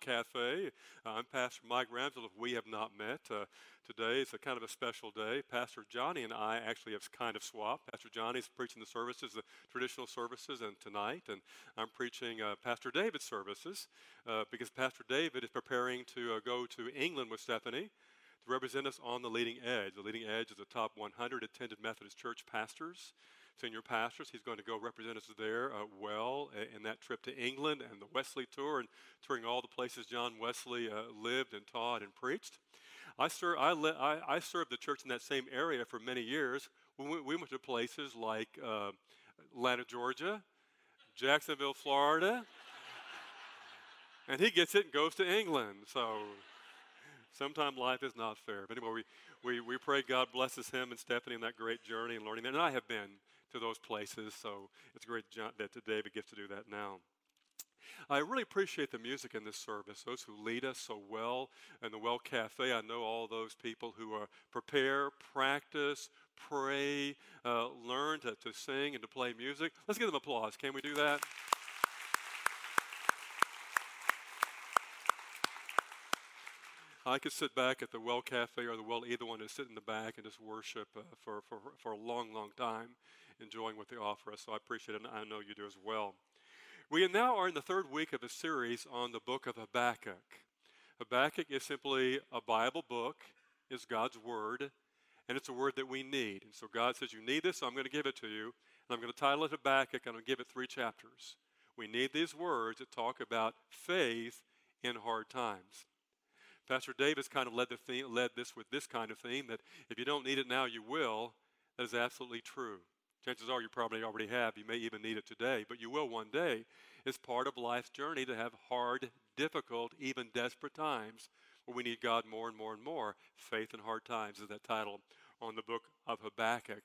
Cafe. Uh, I'm Pastor Mike Ramsdell. If we have not met, uh, today is a kind of a special day. Pastor Johnny and I actually have kind of swapped. Pastor Johnny is preaching the services, the traditional services, and tonight, and I'm preaching uh, Pastor David's services uh, because Pastor David is preparing to uh, go to England with Stephanie to represent us on the leading edge. The leading edge is the top 100 attended Methodist church pastors senior pastors. He's going to go represent us there uh, well in that trip to England and the Wesley tour and touring all the places John Wesley uh, lived and taught and preached. I, ser- I, le- I, I, served the church in that same area for many years. We, we went to places like uh, Atlanta, Georgia, Jacksonville, Florida, and he gets it and goes to England. So sometimes life is not fair. But anyway, we, we, we pray God blesses him and Stephanie in that great journey and learning. And I have been to those places, so it's great that David gets to do that now. I really appreciate the music in this service, those who lead us so well in the Well Cafe. I know all those people who are prepare, practice, pray, uh, learn to, to sing and to play music. Let's give them applause. Can we do that? I could sit back at the Well Cafe or the Well, either one, and sit in the back and just worship uh, for, for, for a long, long time, enjoying what they offer us. So I appreciate it, and I know you do as well. We now are in the third week of a series on the book of Habakkuk. Habakkuk is simply a Bible book, is God's word, and it's a word that we need. And so God says, You need this, so I'm going to give it to you. And I'm going to title it Habakkuk, and I'm going to give it three chapters. We need these words that talk about faith in hard times. Pastor Davis kind of led, the theme, led this with this kind of theme that if you don't need it now, you will. That is absolutely true. Chances are you probably already have. You may even need it today, but you will one day. It's part of life's journey to have hard, difficult, even desperate times where we need God more and more and more. Faith in hard times is that title on the book of Habakkuk.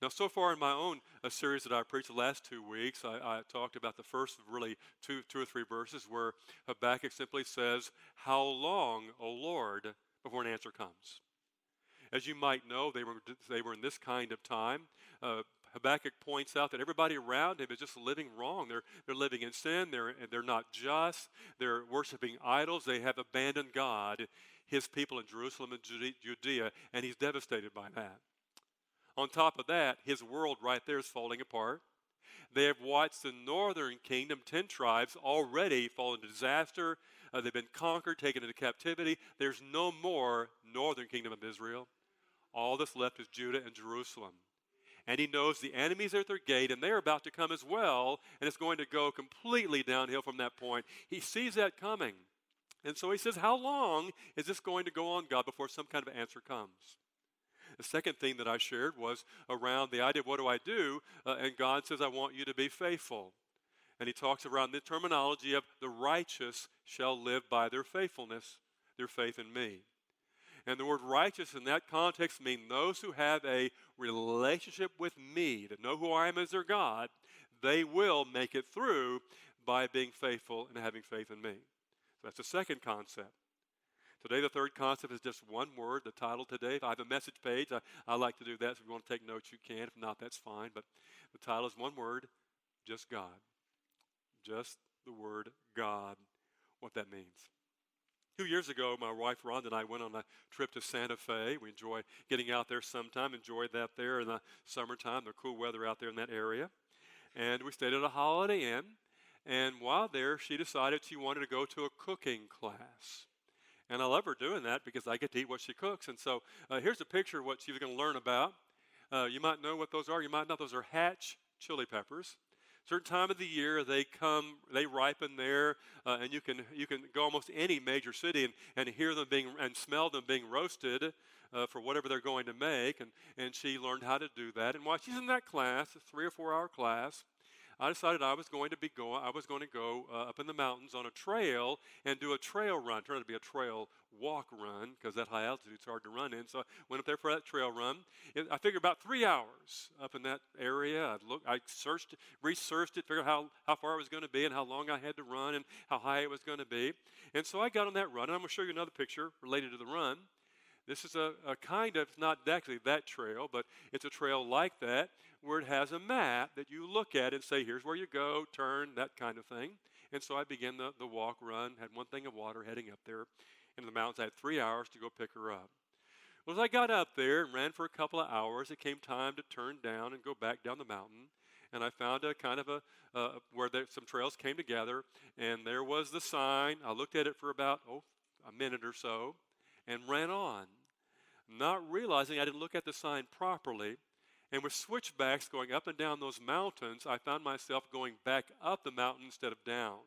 Now, so far in my own a series that I preached the last two weeks, I, I talked about the first really two, two or three verses where Habakkuk simply says, How long, O Lord, before an answer comes? As you might know, they were, they were in this kind of time. Uh, Habakkuk points out that everybody around him is just living wrong. They're, they're living in sin. They're, they're not just. They're worshiping idols. They have abandoned God, his people in Jerusalem and Judea, and he's devastated by that. On top of that, his world right there is falling apart. They have watched the northern kingdom, 10 tribes, already fall into disaster. Uh, they've been conquered, taken into captivity. There's no more northern kingdom of Israel. All that's left is Judah and Jerusalem. And he knows the enemies are at their gate, and they're about to come as well, and it's going to go completely downhill from that point. He sees that coming. And so he says, How long is this going to go on, God, before some kind of answer comes? The second thing that I shared was around the idea of what do I do? Uh, and God says, I want you to be faithful. And he talks around the terminology of the righteous shall live by their faithfulness, their faith in me. And the word righteous in that context means those who have a relationship with me, that know who I am as their God, they will make it through by being faithful and having faith in me. So that's the second concept. Today, the third concept is just one word, the title today. If I have a message page, I, I like to do that. So if you want to take notes, you can. If not, that's fine. But the title is one word, just God. Just the word God, what that means. Two years ago, my wife Rhonda and I went on a trip to Santa Fe. We enjoy getting out there sometime, enjoyed that there in the summertime, the cool weather out there in that area. And we stayed at a Holiday Inn. And while there, she decided she wanted to go to a cooking class. And I love her doing that because I get to eat what she cooks. And so uh, here's a picture of what she was going to learn about. Uh, you might know what those are. You might know those are hatch chili peppers. Certain time of the year they come, they ripen there, uh, and you can you can go almost any major city and, and hear them being and smell them being roasted uh, for whatever they're going to make. And and she learned how to do that. And while she's in that class, a three or four hour class, I decided I was going to be going, I was going to go uh, up in the mountains on a trail and do a trail run. It turned out to be a trail walk run because that high altitude it's hard to run in. So I went up there for that trail run. It, I figured about three hours up in that area. I looked, I searched, researched it, figured how, how far it was going to be and how long I had to run and how high it was going to be. And so I got on that run. And I'm going to show you another picture related to the run. This is a, a kind of, not actually that trail, but it's a trail like that where it has a map that you look at and say, here's where you go, turn, that kind of thing. And so I began the, the walk run, had one thing of water heading up there into the mountains. I had three hours to go pick her up. Well, as I got up there and ran for a couple of hours, it came time to turn down and go back down the mountain. And I found a kind of a uh, where there, some trails came together, and there was the sign. I looked at it for about oh a minute or so, and ran on, not realizing I didn't look at the sign properly. And with switchbacks going up and down those mountains, I found myself going back up the mountain instead of down.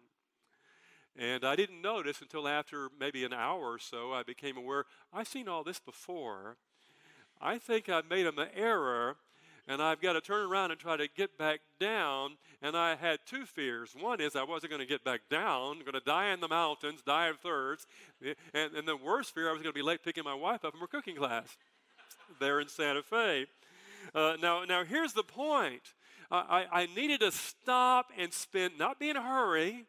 And I didn't notice until after maybe an hour or so, I became aware I've seen all this before. I think I've made an error, and I've got to turn around and try to get back down. And I had two fears. One is I wasn't going to get back down, going to die in the mountains, die of thirst. And, and the worst fear, I was going to be late picking my wife up from her cooking class there in Santa Fe. Uh, now, now, here's the point. I, I, needed to stop and spend, not be in a hurry,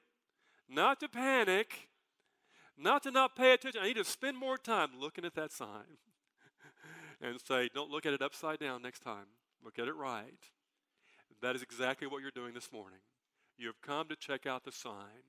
not to panic, not to not pay attention. I need to spend more time looking at that sign and say, don't look at it upside down next time. Look at it right. That is exactly what you're doing this morning. You have come to check out the sign.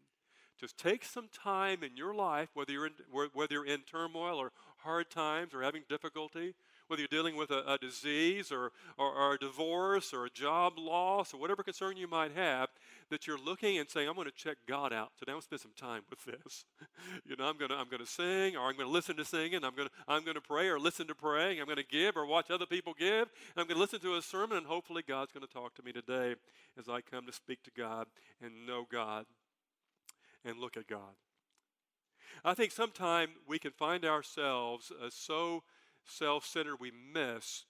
Just take some time in your life, whether you're in, whether you're in turmoil or hard times or having difficulty, whether you're dealing with a, a disease or, or, or, a divorce or a job loss or whatever concern you might have, that you're looking and saying, I'm going to check God out today. I'm going to spend some time with this. you know, I'm going to, I'm going to sing or I'm going to listen to singing. I'm going to, I'm going to pray or listen to praying. I'm going to give or watch other people give. And I'm going to listen to a sermon and hopefully God's going to talk to me today as I come to speak to God and know God and look at God. I think sometimes we can find ourselves uh, so self centered we miss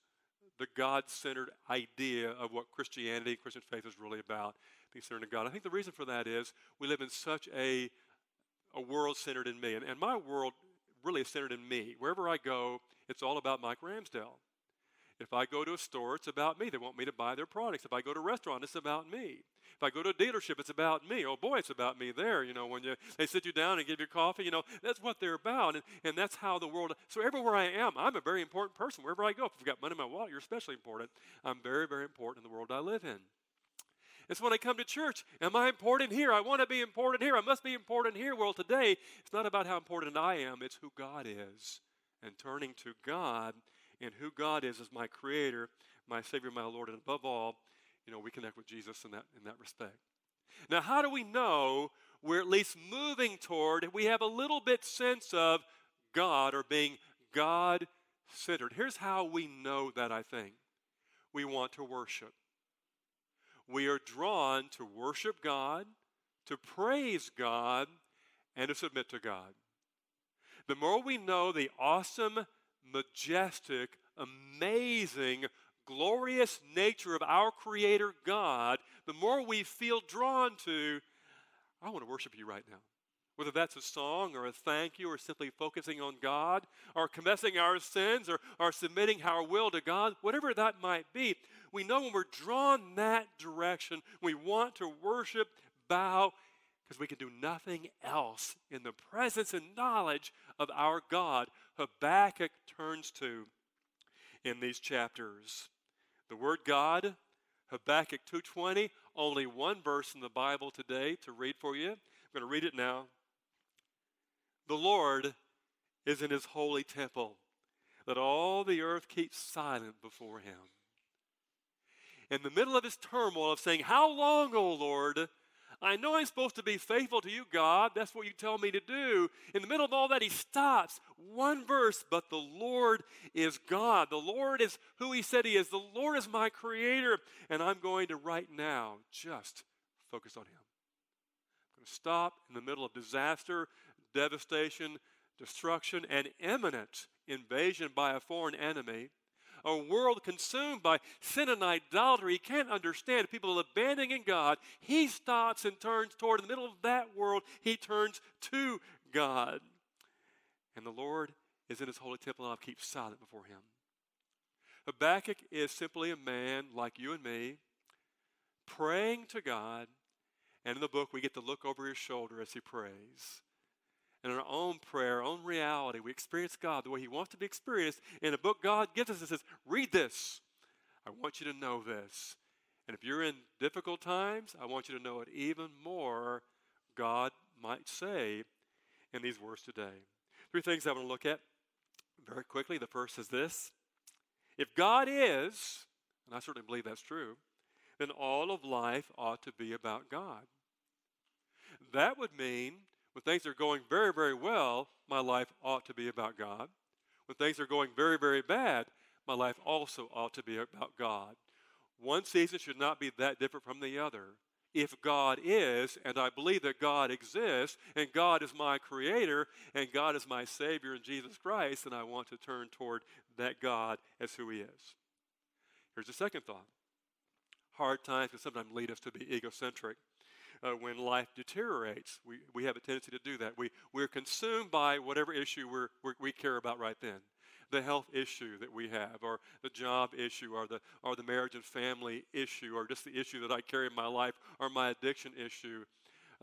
the God centered idea of what Christianity, Christian faith is really about, being centered in God. I think the reason for that is we live in such a, a world centered in me. And, and my world really is centered in me. Wherever I go, it's all about Mike Ramsdell. If I go to a store, it's about me. They want me to buy their products. If I go to a restaurant, it's about me. If I go to a dealership, it's about me. Oh boy, it's about me there. You know, when you, they sit you down and give you coffee, you know, that's what they're about. And, and that's how the world, so everywhere I am, I'm a very important person. Wherever I go, if I've got money in my wallet, you're especially important. I'm very, very important in the world I live in. It's when I come to church. Am I important here? I want to be important here. I must be important here. Well, today, it's not about how important I am, it's who God is. And turning to God and who God is as my creator, my Savior, my Lord, and above all, you know, we connect with Jesus in that, in that respect. Now, how do we know we're at least moving toward, we have a little bit sense of God or being God centered? Here's how we know that, I think. We want to worship. We are drawn to worship God, to praise God, and to submit to God. The more we know the awesome majestic, amazing, glorious nature of our Creator God, the more we feel drawn to, I want to worship you right now. Whether that's a song or a thank you or simply focusing on God or confessing our sins or, or submitting our will to God, whatever that might be, we know when we're drawn that direction, we want to worship, bow, because we can do nothing else in the presence and knowledge of our God. Habakkuk turns to in these chapters. The word God, Habakkuk 2:20, only one verse in the Bible today to read for you. I'm going to read it now. The Lord is in his holy temple. Let all the earth keep silent before him. In the middle of his turmoil of saying, How long, O Lord? I know I'm supposed to be faithful to you, God. That's what you tell me to do. In the middle of all that, he stops. One verse, but the Lord is God. The Lord is who he said he is. The Lord is my creator. And I'm going to right now just focus on him. I'm going to stop in the middle of disaster, devastation, destruction, and imminent invasion by a foreign enemy a world consumed by sin and idolatry. He can't understand people abandoning God. He stops and turns toward, the middle of that world, he turns to God. And the Lord is in his holy temple, and I'll keep silent before him. Habakkuk is simply a man like you and me, praying to God. And in the book, we get to look over his shoulder as he prays in our own prayer, our own reality. We experience God the way He wants to be experienced. In a book God gives us, it says, read this. I want you to know this. And if you're in difficult times, I want you to know it even more God might say in these words today. Three things I want to look at very quickly. The first is this If God is, and I certainly believe that's true, then all of life ought to be about God. That would mean when things are going very, very well, my life ought to be about God. When things are going very, very bad, my life also ought to be about God. One season should not be that different from the other. If God is, and I believe that God exists, and God is my creator, and God is my Savior in Jesus Christ, then I want to turn toward that God as who He is. Here's the second thought hard times can sometimes lead us to be egocentric. Uh, when life deteriorates, we, we have a tendency to do that. We, we're consumed by whatever issue we're, we're, we care about right then the health issue that we have, or the job issue, or the, or the marriage and family issue, or just the issue that I carry in my life, or my addiction issue.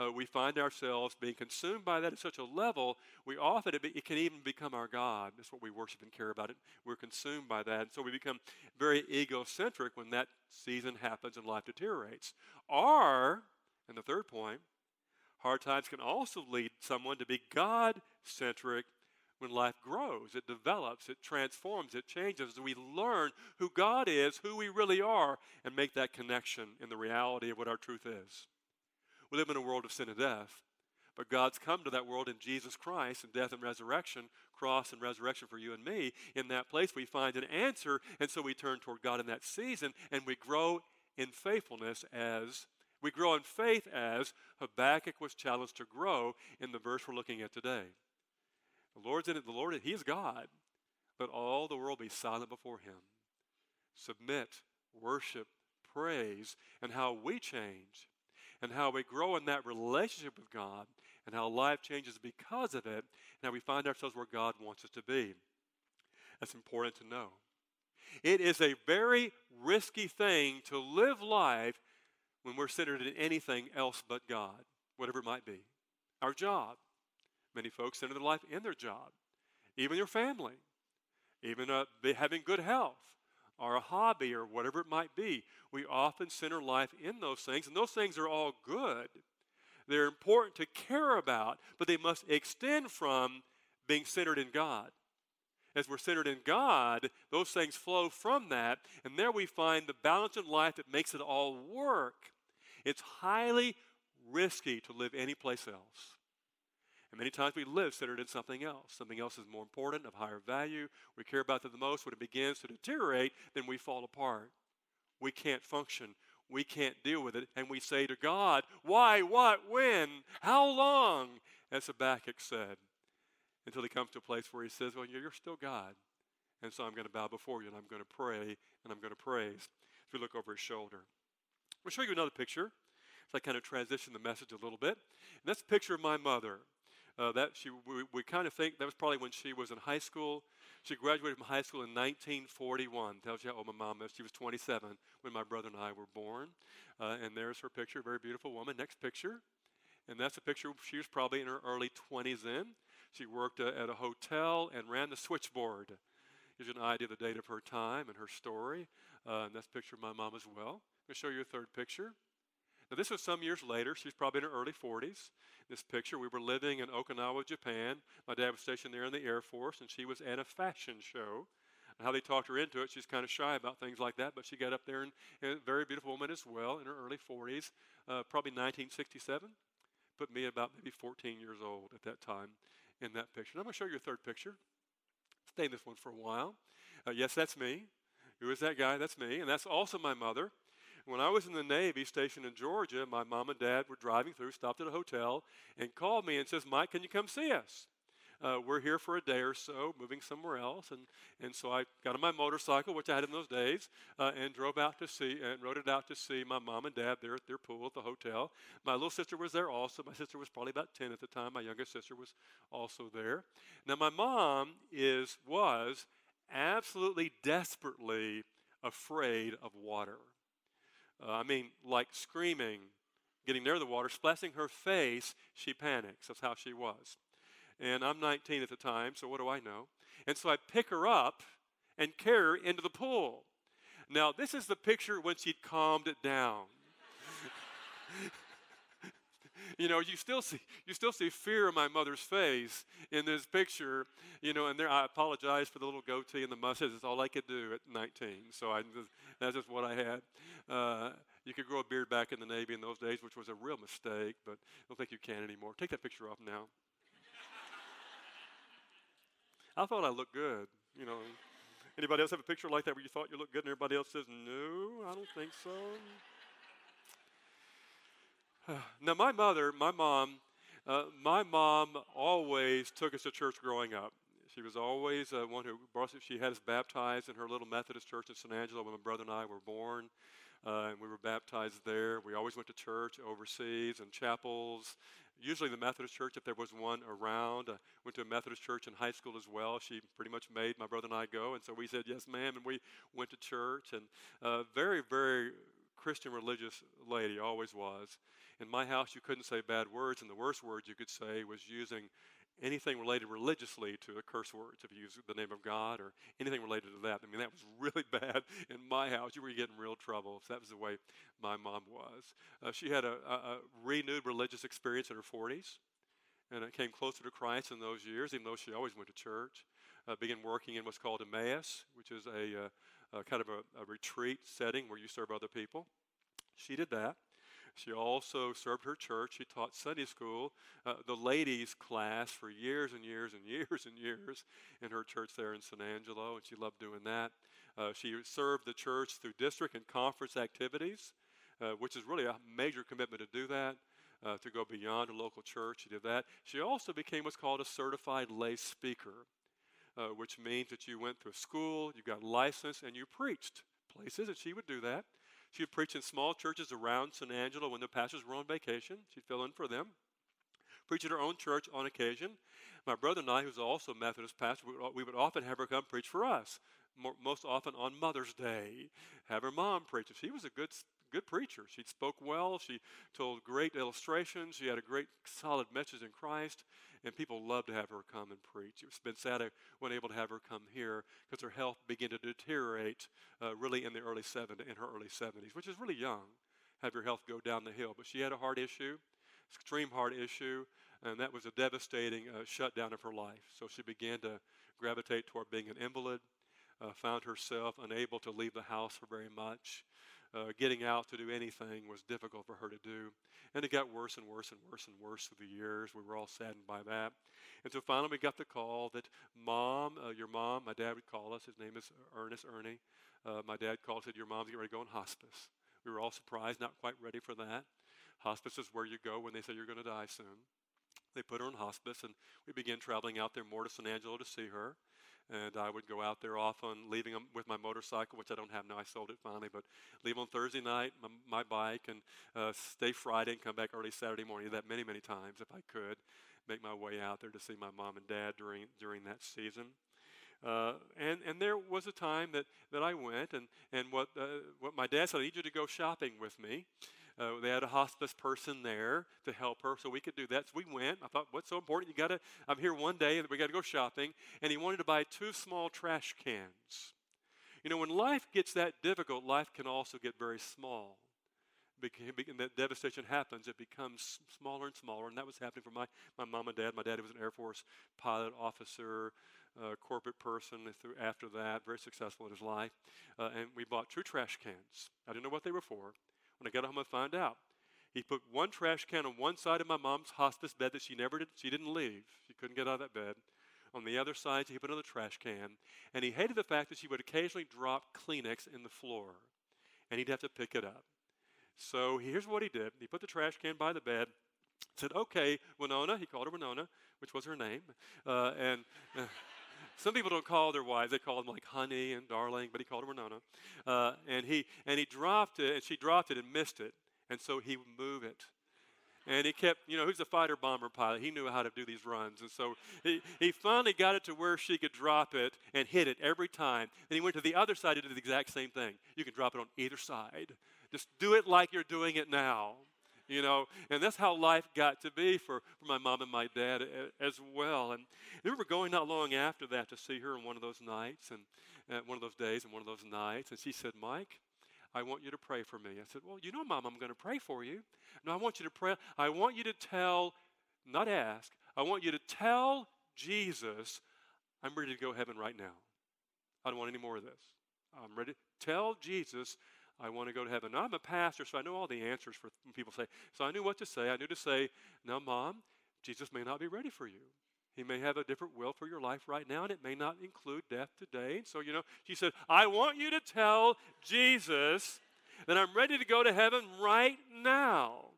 Uh, we find ourselves being consumed by that at such a level, we often, it, be, it, can even become our God. That's what we worship and care about. It. We're consumed by that. And so we become very egocentric when that season happens and life deteriorates. Or, and the third point, hard times can also lead someone to be God centric when life grows, it develops, it transforms, it changes. We learn who God is, who we really are, and make that connection in the reality of what our truth is. We live in a world of sin and death, but God's come to that world in Jesus Christ and death and resurrection, cross and resurrection for you and me. In that place, we find an answer, and so we turn toward God in that season, and we grow in faithfulness as we grow in faith as Habakkuk was challenged to grow in the verse we're looking at today. The Lord's in it. The Lord, He is God. Let all the world be silent before Him. Submit, worship, praise, and how we change, and how we grow in that relationship with God, and how life changes because of it, and how we find ourselves where God wants us to be. That's important to know. It is a very risky thing to live life when we're centered in anything else but God, whatever it might be. Our job, Many folks center their life in their job, even your family, even uh, having good health or a hobby or whatever it might be. We often center life in those things, and those things are all good. They're important to care about, but they must extend from being centered in God. As we're centered in God, those things flow from that, and there we find the balance in life that makes it all work. It's highly risky to live anyplace else. And many times we live centered in something else. Something else is more important, of higher value. We care about that the most. When it begins to deteriorate, then we fall apart. We can't function. We can't deal with it. And we say to God, Why, what, when, how long? As Habakkuk said, until he comes to a place where he says, Well, you're still God. And so I'm going to bow before you and I'm going to pray and I'm going to praise. As we look over his shoulder, we'll show you another picture. So I kind of transition the message a little bit. And that's a picture of my mother. Uh, that she, we, we kind of think that was probably when she was in high school. She graduated from high school in 1941. Tells you how old my mom is. She was 27 when my brother and I were born. Uh, and there's her picture, very beautiful woman. Next picture. And that's a picture, she was probably in her early 20s then. She worked uh, at a hotel and ran the switchboard. Gives you an idea of the date of her time and her story. Uh, and that's a picture of my mom as well. Let to show you a third picture. Now, this was some years later. She's probably in her early 40s. This picture, we were living in Okinawa, Japan. My dad was stationed there in the Air Force, and she was at a fashion show. And how they talked her into it, she's kind of shy about things like that, but she got up there and, and a very beautiful woman as well in her early 40s, uh, probably 1967. Put me about maybe 14 years old at that time in that picture. And I'm going to show you a third picture. Stay in this one for a while. Uh, yes, that's me. Who is that guy? That's me. And that's also my mother. When I was in the Navy stationed in Georgia, my mom and dad were driving through, stopped at a hotel, and called me and says, Mike, can you come see us? Uh, we're here for a day or so, moving somewhere else. And, and so I got on my motorcycle, which I had in those days, uh, and drove out to see, and rode it out to see my mom and dad there at their pool at the hotel. My little sister was there also. My sister was probably about 10 at the time. My youngest sister was also there. Now, my mom is, was absolutely desperately afraid of water. Uh, I mean, like screaming, getting near the water, splashing her face, she panics. That's how she was. And I'm 19 at the time, so what do I know? And so I pick her up and carry her into the pool. Now, this is the picture when she'd calmed it down. you know, you still see you still see fear in my mother's face in this picture, you know. And there, I apologize for the little goatee and the mustache. It's all I could do at 19, so I just, that's just what I had. Uh, you could grow a beard back in the Navy in those days, which was a real mistake, but I don't think you can anymore. Take that picture off now. I thought I looked good, you know. Anybody else have a picture like that where you thought you looked good and everybody else says, no, I don't think so? now, my mother, my mom, uh, my mom always took us to church growing up. She was always uh, one who brought us, she had us baptized in her little Methodist church in San Angelo when my brother and I were born. Uh, and we were baptized there. We always went to church overseas and chapels. Usually the Methodist church, if there was one around. I went to a Methodist church in high school as well. She pretty much made my brother and I go, and so we said yes, ma'am, and we went to church. And uh, very, very Christian religious lady, always was. In my house, you couldn't say bad words, and the worst words you could say was using anything related religiously to the curse words, if you use the name of God or anything related to that. I mean, that was really bad in my house. You were getting real trouble that was the way my mom was. Uh, she had a, a, a, renewed religious experience in her 40s, and it came closer to Christ in those years, even though she always went to church. Uh, began working in what's called Emmaus, which is a, uh, uh, kind of a, a retreat setting where you serve other people. She did that. She also served her church. She taught Sunday school, uh, the ladies' class for years and years and years and years in her church there in San Angelo, and she loved doing that. Uh, she served the church through district and conference activities, uh, which is really a major commitment to do that. Uh, to go beyond a local church, she did that. She also became what's called a certified lay speaker uh, which means that you went through school, you got licensed, and you preached places, and she would do that. She would preach in small churches around San Angelo when the pastors were on vacation. She'd fill in for them. Preach at her own church on occasion. My brother and I, who's also a Methodist pastor, we would, we would often have her come preach for us, more, most often on Mother's Day. Have her mom preach. She was a good good preacher. She spoke well. She told great illustrations. She had a great, solid message in Christ, and people loved to have her come and preach. It's been sad I wasn't able to have her come here because her health began to deteriorate uh, really in the early 70s, in her early 70s, which is really young. Have your health go down the hill, but she had a heart issue, extreme heart issue, and that was a devastating uh, shutdown of her life. So she began to gravitate toward being an invalid. Uh, found herself unable to leave the house for very much uh, getting out to do anything was difficult for her to do. And it got worse and worse and worse and worse through the years. We were all saddened by that. And so finally we got the call that mom, uh, your mom, my dad would call us. His name is Ernest Ernie. Uh, my dad called and said, Your mom's getting ready to go in hospice. We were all surprised, not quite ready for that. Hospice is where you go when they say you're going to die soon. They put her in hospice, and we began traveling out there more to San Angelo to see her and I would go out there often, leaving them with my motorcycle, which I don't have now. I sold it finally, but leave on Thursday night my, my bike and uh, stay Friday and come back early Saturday morning. That many many times if I could, make my way out there to see my mom and dad during during that season. Uh, and and there was a time that, that I went and and what uh, what my dad said I need you to go shopping with me, uh, they had a hospice person there to help her, so we could do that. So we went. I thought, what's so important? You got to. I'm here one day, and we got to go shopping. And he wanted to buy two small trash cans. You know, when life gets that difficult, life can also get very small. And that devastation happens, it becomes smaller and smaller, and that was happening for my, my mom and dad. My dad was an Air Force pilot, officer, uh, corporate person through, after that, very successful in his life. Uh, and we bought two trash cans. I didn't know what they were for. When I got home, I found out. He put one trash can on one side of my mom's hospice bed that she never did, she didn't leave. She couldn't get out of that bed. On the other side, he put another trash can. And he hated the fact that she would occasionally drop Kleenex in the floor. And he'd have to pick it up. So here's what he did. He put the trash can by the bed, said, okay, Winona, he called her Winona, which was her name. Uh, and. Uh, some people don't call their wives; they call them like honey and darling, but he called her Winona. Uh, and he and he dropped it, and she dropped it and missed it, and so he would move it. And he kept, you know, who's a fighter bomber pilot? He knew how to do these runs. And so he, he finally got it to where she could drop it and hit it every time. Then he went to the other side and did the exact same thing. You can drop it on either side. Just do it like you're doing it now you know, and that's how life got to be for, for my mom and my dad as well. And I remember going not long after that to see her on one of those nights and uh, one of those days and one of those nights, and she said, Mike, I want you to pray for me. I said, Well, you know, Mom, I'm going to pray for you. No, I want you to pray. I want you to tell, not ask, I want you to tell Jesus, I'm ready to go to heaven right now. I don't want any more of this. I'm ready. Tell Jesus, I want to go to heaven. Now, I'm a pastor, so I know all the answers for people say. So I knew what to say. I knew to say, Now, Mom, Jesus may not be ready for you. He may have a different will for your life right now, and it may not include death today. And so, you know, she said, I want you to tell Jesus that I'm ready to go to heaven right now.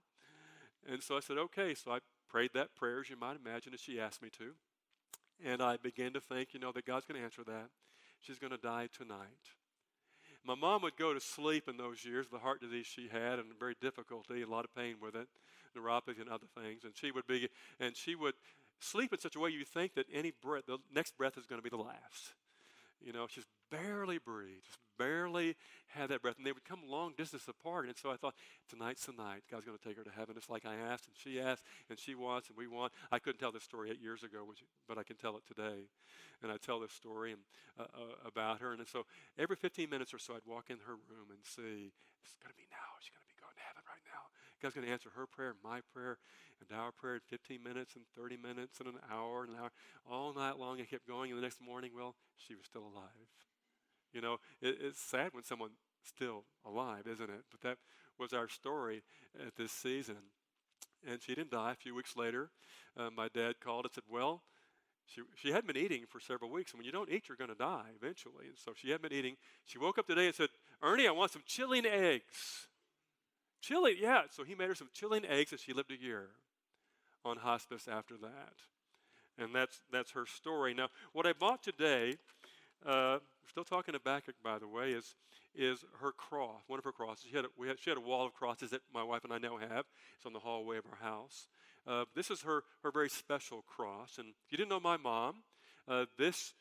And so I said, okay. So I prayed that prayer, as you might imagine, as she asked me to. And I began to think, you know, that God's going to answer that. She's going to die tonight. My mom would go to sleep in those years, the heart disease she had, and very difficulty, a lot of pain with it, neuropathy and other things. And she would be, and she would sleep in such a way you think that any breath, the next breath is going to be the last. You know, she's barely breathe, just barely had that breath. And they would come long distance apart. And so I thought, tonight's the night. God's going to take her to heaven. It's like I asked, and she asked, and she wants, and we want. I couldn't tell this story eight years ago, but I can tell it today. And I tell this story and, uh, uh, about her. And so every 15 minutes or so, I'd walk in her room and see, it's going to be now. She's going to be going to heaven right now. God's going to answer her prayer, my prayer, and our prayer in 15 minutes and 30 minutes and an hour and an hour. All night long, I kept going. And the next morning, well, she was still alive. You know, it, it's sad when someone's still alive, isn't it? But that was our story at this season. And she didn't die. A few weeks later, uh, my dad called and said, Well, she, she hadn't been eating for several weeks. And when you don't eat, you're going to die eventually. And so she hadn't been eating. She woke up today and said, Ernie, I want some chilling eggs. Chili, yeah. So he made her some chilling eggs, and she lived a year on hospice after that. And that's, that's her story. Now, what I bought today, uh, we're still talking to Habakkuk, by the way, is, is her cross, one of her crosses. She had, a, we had, she had a wall of crosses that my wife and I now have. It's on the hallway of our house. Uh, this is her, her very special cross. And if you didn't know my mom, uh, this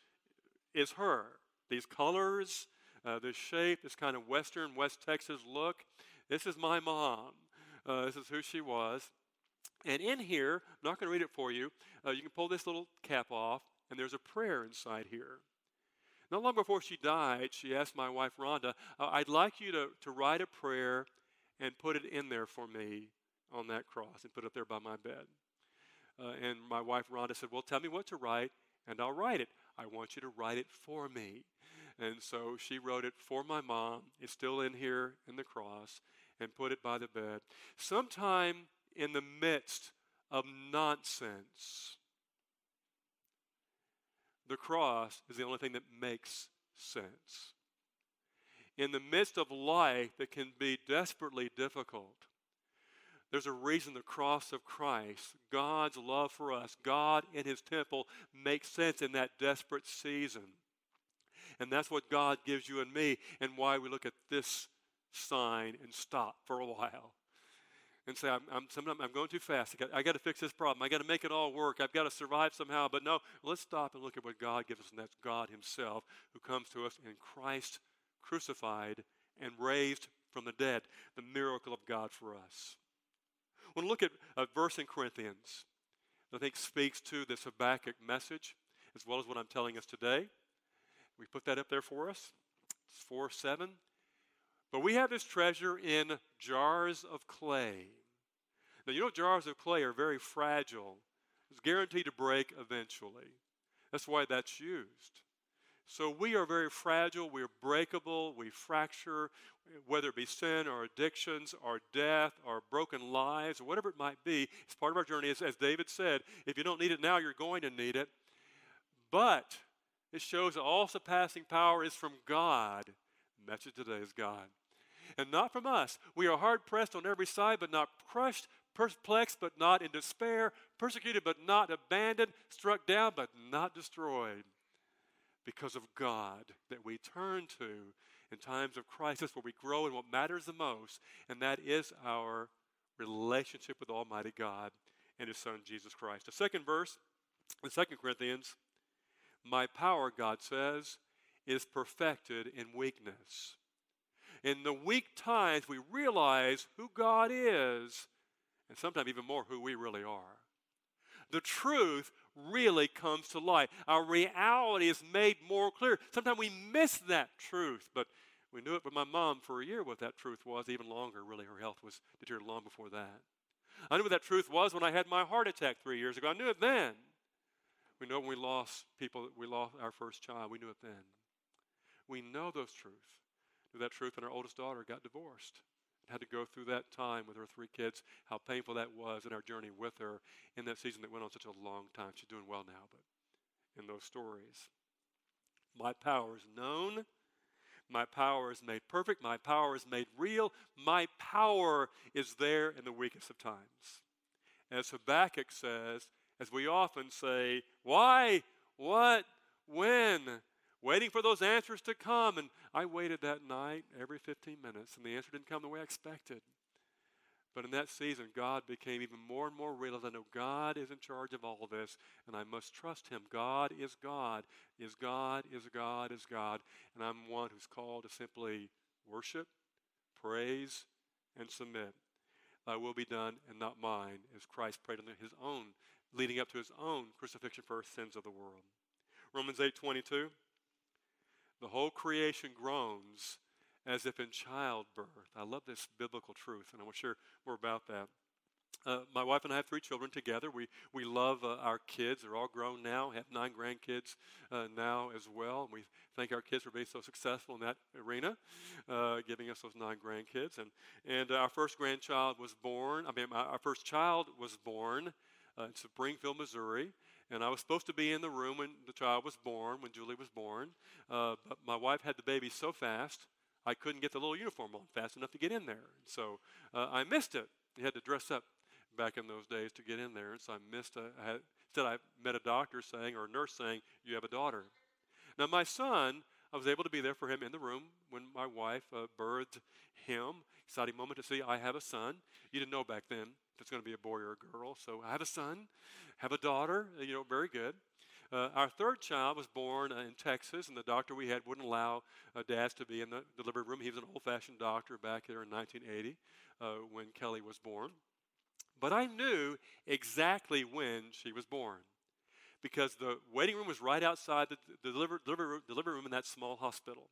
is her. These colors, uh, this shape, this kind of Western, West Texas look. This is my mom. Uh, this is who she was. And in here, I'm not going to read it for you. Uh, you can pull this little cap off, and there's a prayer inside here. Not long before she died, she asked my wife Rhonda, uh, I'd like you to, to write a prayer and put it in there for me on that cross and put it there by my bed. Uh, and my wife Rhonda said, Well, tell me what to write, and I'll write it. I want you to write it for me. And so she wrote it for my mom. It's still in here in the cross and put it by the bed. Sometime in the midst of nonsense, the cross is the only thing that makes sense. In the midst of life that can be desperately difficult, there's a reason the cross of Christ, God's love for us, God in His temple, makes sense in that desperate season. And that's what God gives you and me, and why we look at this sign and stop for a while and say, I'm, I'm, I'm going too fast. I got, I got to fix this problem. I got to make it all work. I've got to survive somehow. But no, let's stop and look at what God gives us, and that's God Himself who comes to us in Christ crucified and raised from the dead, the miracle of God for us. When to look at a verse in Corinthians that I think speaks to this Habakkuk message as well as what I'm telling us today. We put that up there for us. It's 4 7. But we have this treasure in jars of clay. Now, you know, jars of clay are very fragile. It's guaranteed to break eventually. That's why that's used. So we are very fragile, we are breakable, we fracture, whether it be sin or addictions or death or broken lives or whatever it might be. It's part of our journey. As, as David said, if you don't need it now, you're going to need it. But it shows that all surpassing power is from God. The message today is God and not from us. We are hard pressed on every side, but not crushed, perplexed, but not in despair, persecuted, but not abandoned, struck down, but not destroyed. Because of God that we turn to in times of crisis where we grow in what matters the most, and that is our relationship with Almighty God and His Son Jesus Christ. The second verse in 2 Corinthians, my power, God says, is perfected in weakness. In the weak times, we realize who God is, and sometimes even more who we really are. The truth really comes to light. Our reality is made more clear. Sometimes we miss that truth, but We knew it with my mom for a year what that truth was, even longer, really. Her health was deteriorated long before that. I knew what that truth was when I had my heart attack three years ago. I knew it then. We know when we lost people, we lost our first child. We knew it then. We know those truths. Knew that truth when our oldest daughter got divorced had to go through that time with her three kids, how painful that was in our journey with her in that season that went on such a long time. She's doing well now, but in those stories. My power is known. My power is made perfect. My power is made real. My power is there in the weakest of times. As Habakkuk says, as we often say, why, what, when? Waiting for those answers to come. And I waited that night every 15 minutes, and the answer didn't come the way I expected. But in that season, God became even more and more real as I know God is in charge of all of this, and I must trust Him. God is God, is God, is God, is God. And I'm one who's called to simply worship, praise, and submit. Thy will be done and not mine, as Christ prayed on his own, leading up to his own crucifixion for sins of the world. Romans 8 22. The whole creation groans as if in childbirth. I love this biblical truth, and I want to share more about that. Uh, my wife and I have three children together. We, we love uh, our kids. They're all grown now, have nine grandkids uh, now as well. And we thank our kids for being so successful in that arena, uh, giving us those nine grandkids. And, and our first grandchild was born, I mean, our first child was born uh, in Springfield, Missouri. And I was supposed to be in the room when the child was born, when Julie was born. Uh, but my wife had the baby so fast, I couldn't get the little uniform on fast enough to get in there. So uh, I missed it. You had to dress up back in those days to get in there. And so I missed it. Had, instead, I met a doctor saying, or a nurse saying, You have a daughter. Now, my son, I was able to be there for him in the room when my wife uh, birthed him. Exciting moment to see I have a son. You didn't know back then it's going to be a boy or a girl. So I have a son, have a daughter, you know, very good. Uh, our third child was born uh, in Texas, and the doctor we had wouldn't allow uh, dads to be in the delivery room. He was an old fashioned doctor back there in 1980 uh, when Kelly was born. But I knew exactly when she was born because the waiting room was right outside the, the delivery, delivery, delivery room in that small hospital.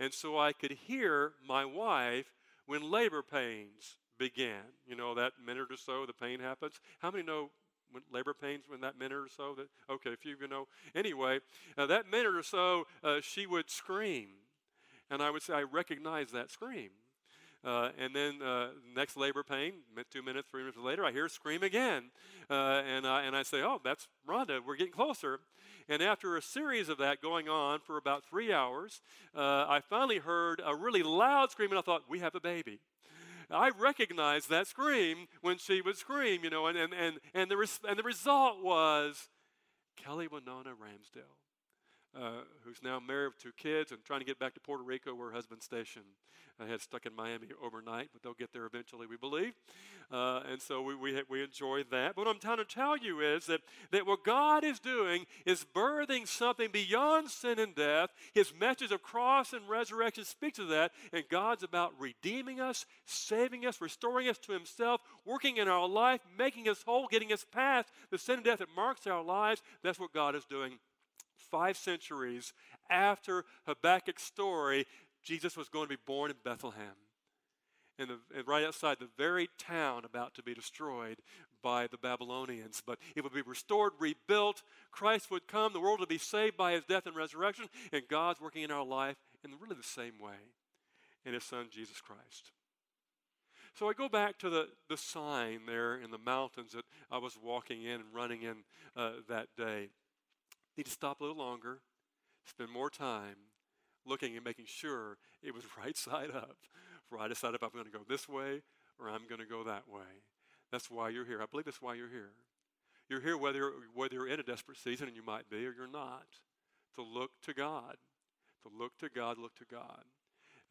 And so I could hear my wife when labor pains began. You know, that minute or so the pain happens. How many know when labor pains when that minute or so? That okay, a few of you know. Anyway, uh, that minute or so, uh, she would scream, and I would say I recognize that scream. Uh, and then uh, next labor pain, two minutes, three minutes later, I hear scream again. Uh, and, I, and I say, Oh, that's Rhonda, we're getting closer. And after a series of that going on for about three hours, uh, I finally heard a really loud scream, and I thought, We have a baby. I recognized that scream when she would scream, you know, and, and, and, and, the, res- and the result was Kelly Winona Ramsdell, uh, who's now married with two kids and trying to get back to Puerto Rico where her husband's stationed. I had stuck in Miami overnight, but they'll get there eventually, we believe. Uh, and so we, we, we enjoy that. But what I'm trying to tell you is that, that what God is doing is birthing something beyond sin and death. His message of cross and resurrection speaks of that. And God's about redeeming us, saving us, restoring us to Himself, working in our life, making us whole, getting us past the sin and death that marks our lives. That's what God is doing five centuries after Habakkuk's story, Jesus was going to be born in Bethlehem. And, right outside the very town about to be destroyed by the Babylonians. But it would be restored, rebuilt. Christ would come. The world would be saved by his death and resurrection. And God's working in our life in really the same way in his son, Jesus Christ. So I go back to the, the sign there in the mountains that I was walking in and running in uh, that day. Need to stop a little longer, spend more time looking and making sure it was right side up. For I decide if I'm going to go this way or I'm going to go that way. That's why you're here. I believe that's why you're here. You're here whether, whether you're in a desperate season, and you might be, or you're not, to look to God. To look to God, look to God.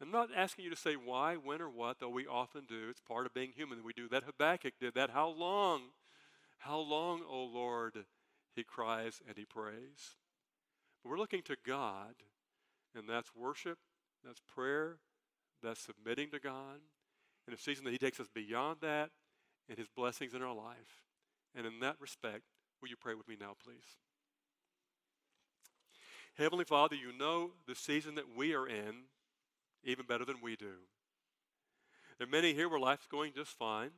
I'm not asking you to say why, when, or what, though we often do. It's part of being human that we do that. Habakkuk did that. How long? How long, O Lord? He cries and he prays. But we're looking to God and that's worship, that's prayer, that's submitting to God. In a season that He takes us beyond that and His blessings in our life. And in that respect, will you pray with me now, please? Heavenly Father, you know the season that we are in even better than we do. There are many here where life's going just fine.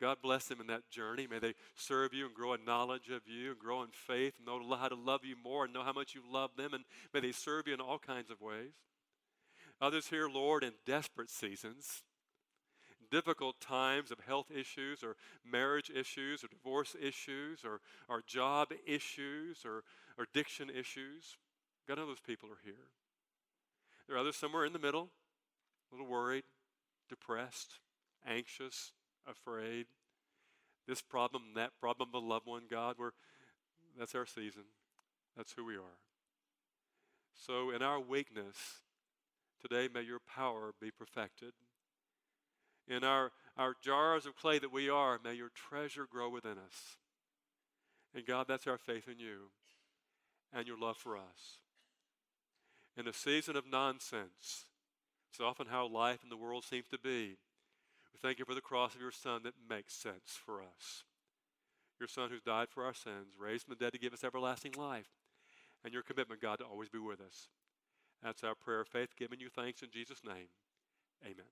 God bless them in that journey. May they serve you and grow in knowledge of you and grow in faith and know how to love you more and know how much you love them. And may they serve you in all kinds of ways. Others here, Lord, in desperate seasons, difficult times of health issues or marriage issues or divorce issues or, or job issues or, or addiction issues. God, know those people are here. There are others somewhere in the middle, a little worried, depressed, anxious, afraid. This problem, that problem, a loved one, God, we're, that's our season. That's who we are. So, in our weakness, today may your power be perfected. In our, our jars of clay that we are, may your treasure grow within us. And God, that's our faith in you and your love for us. In a season of nonsense, it's often how life in the world seems to be. We thank you for the cross of your Son that makes sense for us. Your Son who's died for our sins, raised from the dead to give us everlasting life, and your commitment, God, to always be with us. That's our prayer of faith, giving you thanks in Jesus' name. Amen.